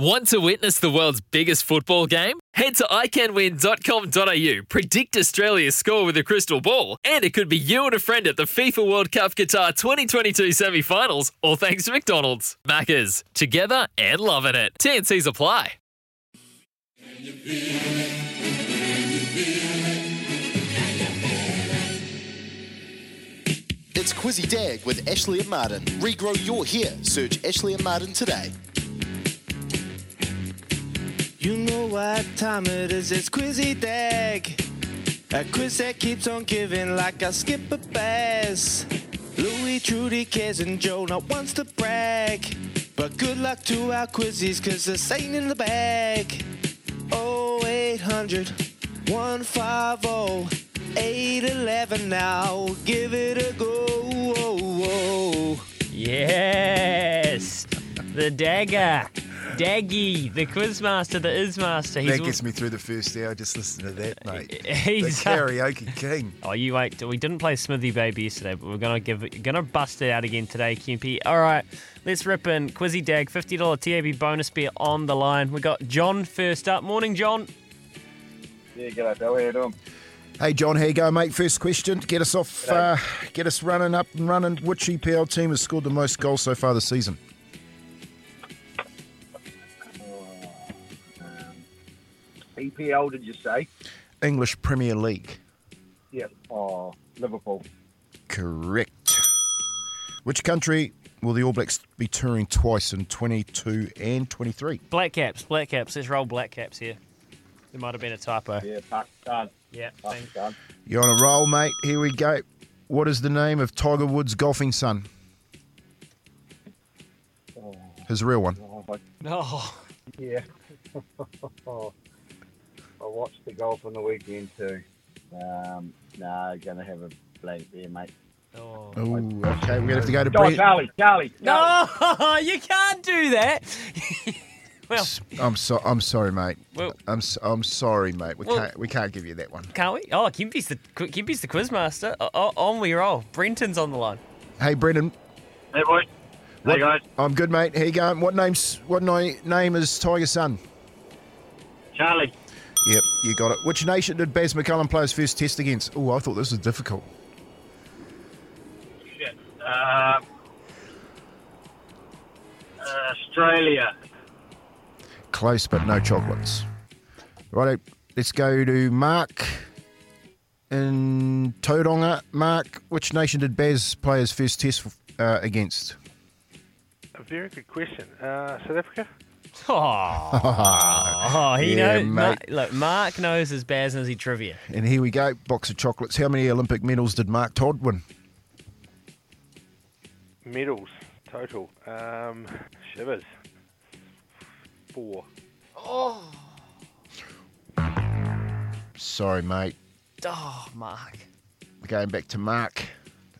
Want to witness the world's biggest football game? Head to iCanWin.com.au, predict Australia's score with a crystal ball, and it could be you and a friend at the FIFA World Cup Qatar 2022 semi finals, all thanks to McDonald's. Maccas, together and loving it. TNC's apply. It's Quizzy Dag with Ashley and Martin. Regrow your hair. Search Ashley and Martin today. You know what time it is, it's Quizzy Dag. A quiz that keeps on giving like a skipper bass. Louis, Trudy, Kez, and Joe not wants to brag. But good luck to our quizzies, cause this ain't in the bag. 0800 150 811 now. Give it a go. Yes, the dagger, Daggy, the quizmaster, the ismaster. That gets me through the first hour. Just listen to that, mate. He's the karaoke king. Oh, you wait. We didn't play Smithy Baby yesterday, but we're gonna give it, gonna bust it out again today, Kempy. All right, let's rip in Quizzy Dag, fifty dollar TAB bonus beer on the line. We got John first up. Morning, John. Yeah, g'day, Bill. How you doing? Hey, John, how you go, mate? First question. Get us off, uh, get us running up and running. Which EPL team has scored the most goals so far this season? EPL, did you say? English Premier League. Yeah. Oh, Liverpool. Correct. Which country will the All Blacks be touring twice in 22 and 23? Black caps, black caps. Let's roll black caps here. There might have been a typo. Yeah, Pakistan. Yeah, thanks. Pakistan. You're on a roll, mate. Here we go. What is the name of Tiger Woods' golfing son? Oh. His real one. Oh, but- Oh, yeah. I watched the golf on the weekend too. Um, nah, gonna have a blank there, mate. oh. Oh, okay. We're going to have to go to Oh, Brent. Charlie, Charlie. No, you can't do that. well, I'm so, I'm sorry, mate. Well- I'm s- I'm sorry, mate. We Well- can't we can't give you that one. can't we? Oh, Kempy's the Kempy's the quizmaster. On we roll. Brenton's on the line. Hey, Brendan. Hey, boy. What, Hey, guys. I'm good, mate. How you going? What name's what ni- name is Tiger's son? Charlie. Yep, you got it. Which nation did Baz McCullum play his first test against? Oh, I thought this was difficult. Shit. Um, Australia. Close, but no chocolates. Right, let's go to Mark in Tauranga. Mark, which nation did Baz play his first test uh, against? A very good question. Uh, South Africa? Oh, he Yeah, knows. mate. Mark, look, Mark knows his Baz knows his trivia. And here we go, box of chocolates. How many Olympic medals did Mark Todd win? Medals total. Um, shivers. Four. Oh. Sorry, mate. Oh, Mark. We're going back to Mark.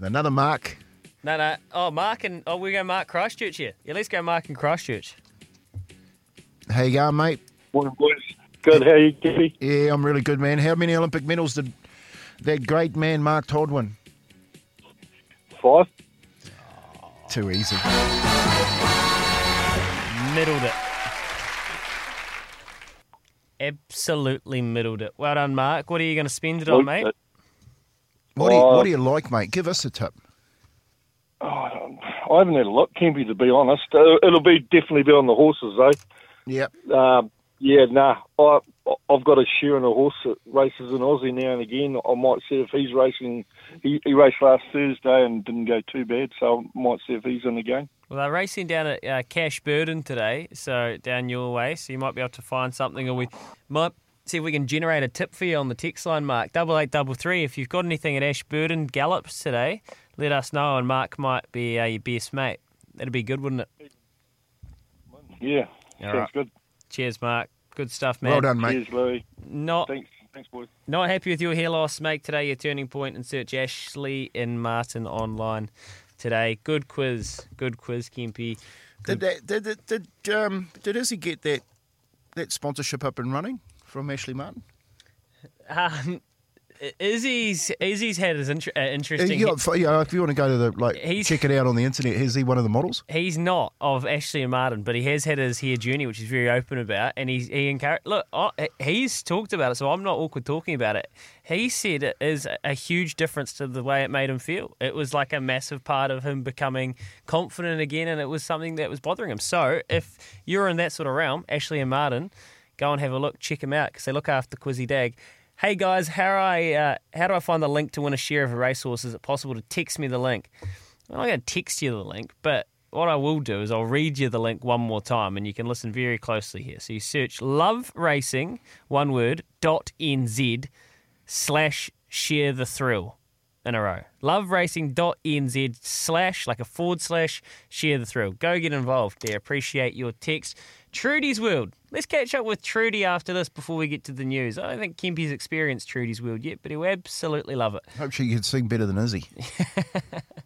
Another Mark. No, no. Oh, Mark and oh, we go Mark Christchurch here. Yeah, let's go Mark and Christchurch. How you going, mate? Morning, boys. Good. How are you, Kippy? Yeah, I'm really good, man. How many Olympic medals did that great man Mark Todd win? Five. Too easy. Middled it. Absolutely middled it. Well done, Mark. What are you going to spend it on, mate? What do you, Uh, what do you like, mate? Give us a tip. Oh, I haven't had a lot, Kempy, to be honest. Uh, it'll be definitely be on the horses, though. Yep. Um, yeah, nah. I, I've got a share and a horse that races in Aussie now and again. I might see if he's racing. He, he raced last Thursday and didn't go too bad, so I might see if he's in the game. Well, they're racing down at uh, Cash Burden today, so down your way. So you might be able to find something, or we might see if we can generate a tip for you on the text line, Mark. Double eight double three. If you've got anything at Ash Ashburton Gallops today, let us know, and Mark might be uh, your best mate. That'd be good, wouldn't it? Yeah, All sounds right. good. Cheers, Mark. Good stuff, man. Well done, mate. Cheers, Louis. Not Thanks, thanks, boys. Not happy with your hair loss? Make today your turning point and search Ashley and Martin online today. Good quiz. Good quiz, Kempy. Did that, did did did, um, did Izzy get that that sponsorship up and running from Ashley Martin? Um, Izzy's Izzy's had his inter- uh, interesting. yeah, if, yeah, if you want to go to the like He's- check it out on the internet, is he one of the models? He's not of Ashley and Martin, but he has had his hair journey, which he's very open about, and he's he encouraged. Look, I, he's talked about it, so I'm not awkward talking about it. He said it is a huge difference to the way it made him feel. It was like a massive part of him becoming confident again, and it was something that was bothering him. So if you're in that sort of realm, Ashley and Martin, go and have a look, check him out because they look after Quizzy Dag. Hey guys, how I uh, how do I find the link to win a share of a racehorse? Is it possible to text me the link? I'm not going to text you the link, but what I will do is I'll read you the link one more time and you can listen very closely here. So you search love racing, one word, dot nz slash share the thrill in a row. Loveracing.nz slash, like a forward slash, share the thrill. Go get involved there. Appreciate your text. Trudy's World. Let's catch up with Trudy after this before we get to the news. I don't think Kempy's experienced Trudy's World yet, but he'll absolutely love it. Hope she can sing better than Izzy.